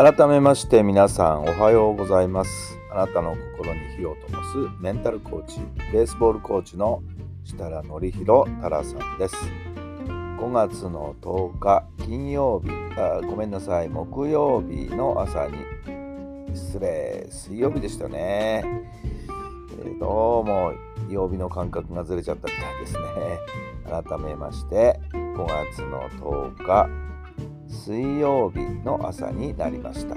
改めまして皆さんおはようございます。あなたの心に火を灯すメンタルコーチベースボールコーチの設楽範弘太良さんです。5月の10日金曜日あごめんなさい。木曜日の朝に失礼水曜日でしたね、えー、どうも曜日の感覚がずれちゃったみたいですね。改めまして5月の10日水曜日の朝になりました。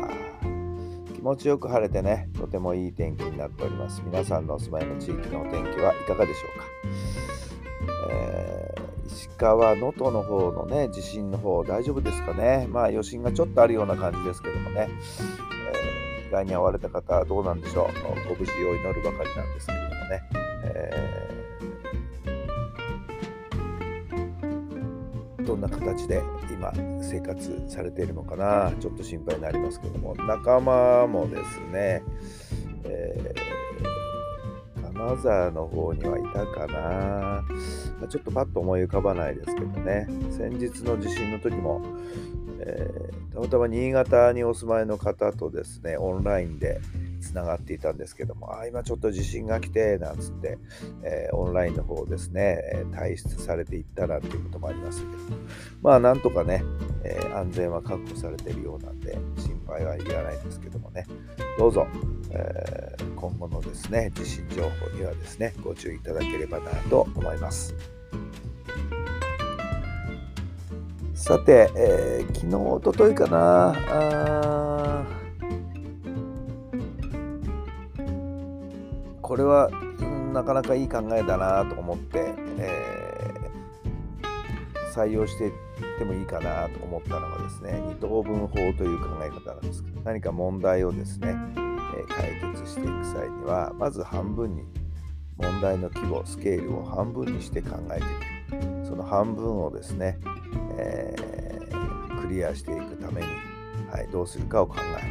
気持ちよく晴れてねとてもいい天気になっております。皆さんのお住まいの地域のお天気はいかがでしょうか、えー、石川能登の方のね地震の方大丈夫ですかね。まあ余震がちょっとあるような感じですけどもね、えー、被害に遭われた方はどうなんでしょう。ご無事を祈るばかりなんですけれどもね、えーどんな形で今生活されているのかなちょっと心配になりますけども。仲間もですね、えー、金沢の方にはいたかな。ちょっとパッと思い浮かばないですけどね。先日の地震の時も、えー、たまたま新潟にお住まいの方とですねオンラインでつながっていたんですけども、あ今ちょっと地震が来て、なんつって、えー、オンラインの方ですね、え退出されていったなんていうこともありますけど、まあなんとかね、えー、安全は確保されているようなんで、心配はいらないんですけどもね、どうぞ、えー、今後のですね、地震情報にはですね、ご注意いただければなと思います。さて、えー、昨日、おとといかな、これは、なかなかいい考えだなと思って、えー、採用していってもいいかなと思ったのはですね二等分法という考え方なんですけど何か問題をですね、え、解決していく際にはまず半分に問題の規模スケールを半分にして考えていくその半分をですね、えー、クリアしていくために、はい、どうするかを考え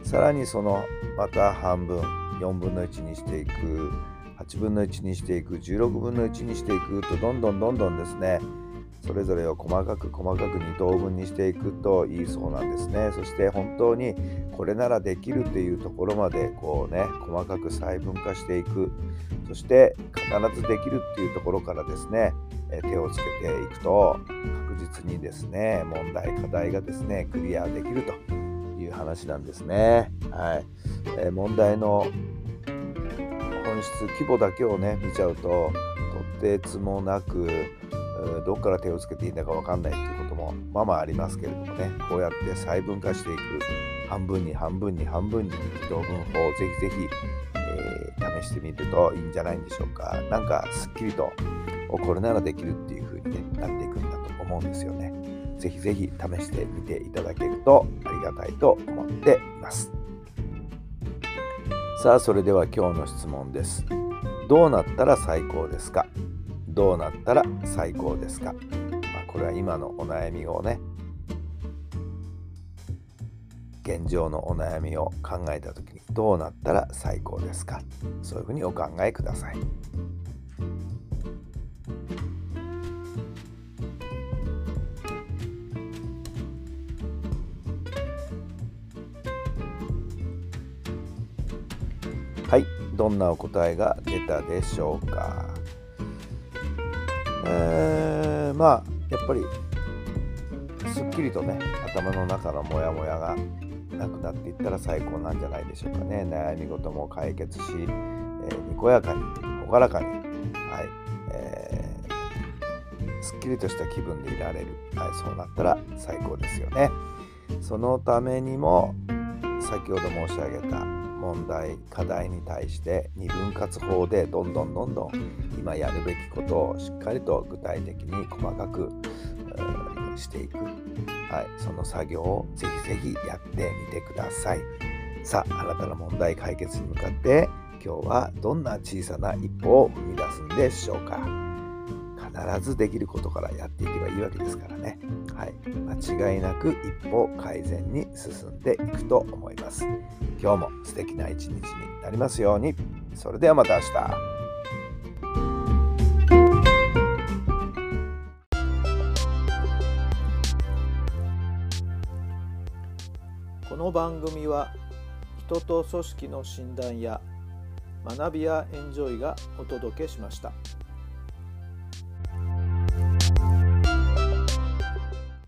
る。さらにそのまた半分4分の1にしていく8分の1にしていく16分の1にしていくとどんどんどんどんですねそれぞれを細かく細かく2等分にしていくといいそうなんですね。そして本当にこれならできるっていうところまでこうね細かく細分化していく。そして必ずできるっていうところからですね手をつけていくと確実にですね問題課題がですねクリアできるとう話なんですね。はいえー、問題の本質規模だけをね見ちゃうととてつもなくどっから手をつけていいんだか分かんないっていうこともまあまあありますけれどもねこうやって細分化していく半分に半分に半分に同分法をぜひぜひ、えー、試してみるといいんじゃないんでしょうかなんかすっきりとこれならできるっていう風に、なっていくんだと思うんですよね。ぜひぜひ試してみていただけるとありがたいと思っています。さあ、それでは今日の質問です。どうなったら最高ですか？どうなったら最高ですか、まあ、これは今のお悩みをね、現状のお悩みを考えた時にどうなったら最高ですか？そういうふうにお考えください。どんなお答えが出たでしょうか。えー、まあやっぱりすっきりとね頭の中のモヤモヤがなくなっていったら最高なんじゃないでしょうかね。悩み事も解決し、えー、にこやかに朗らかにはい、えー、すっきりとした気分でいられる、はい、そうなったら最高ですよね。そのためにも先ほど申し上げた問題課題に対して二分割法でどんどんどんどん今やるべきことをしっかりと具体的に細かくしていくはい、その作業をぜひぜひやってみてください。さあ、あなたの問題解決に向かって今日はどんな小さな一歩を踏み出すんでしょうか。必ずできることからやっていけばいいわけですからね。はい、間違いなく一歩改善に進んでいくと思います。今日も素敵な一日になりますように。それではまた明日。この番組は人と組織の診断や学びやエンジョイがお届けしました。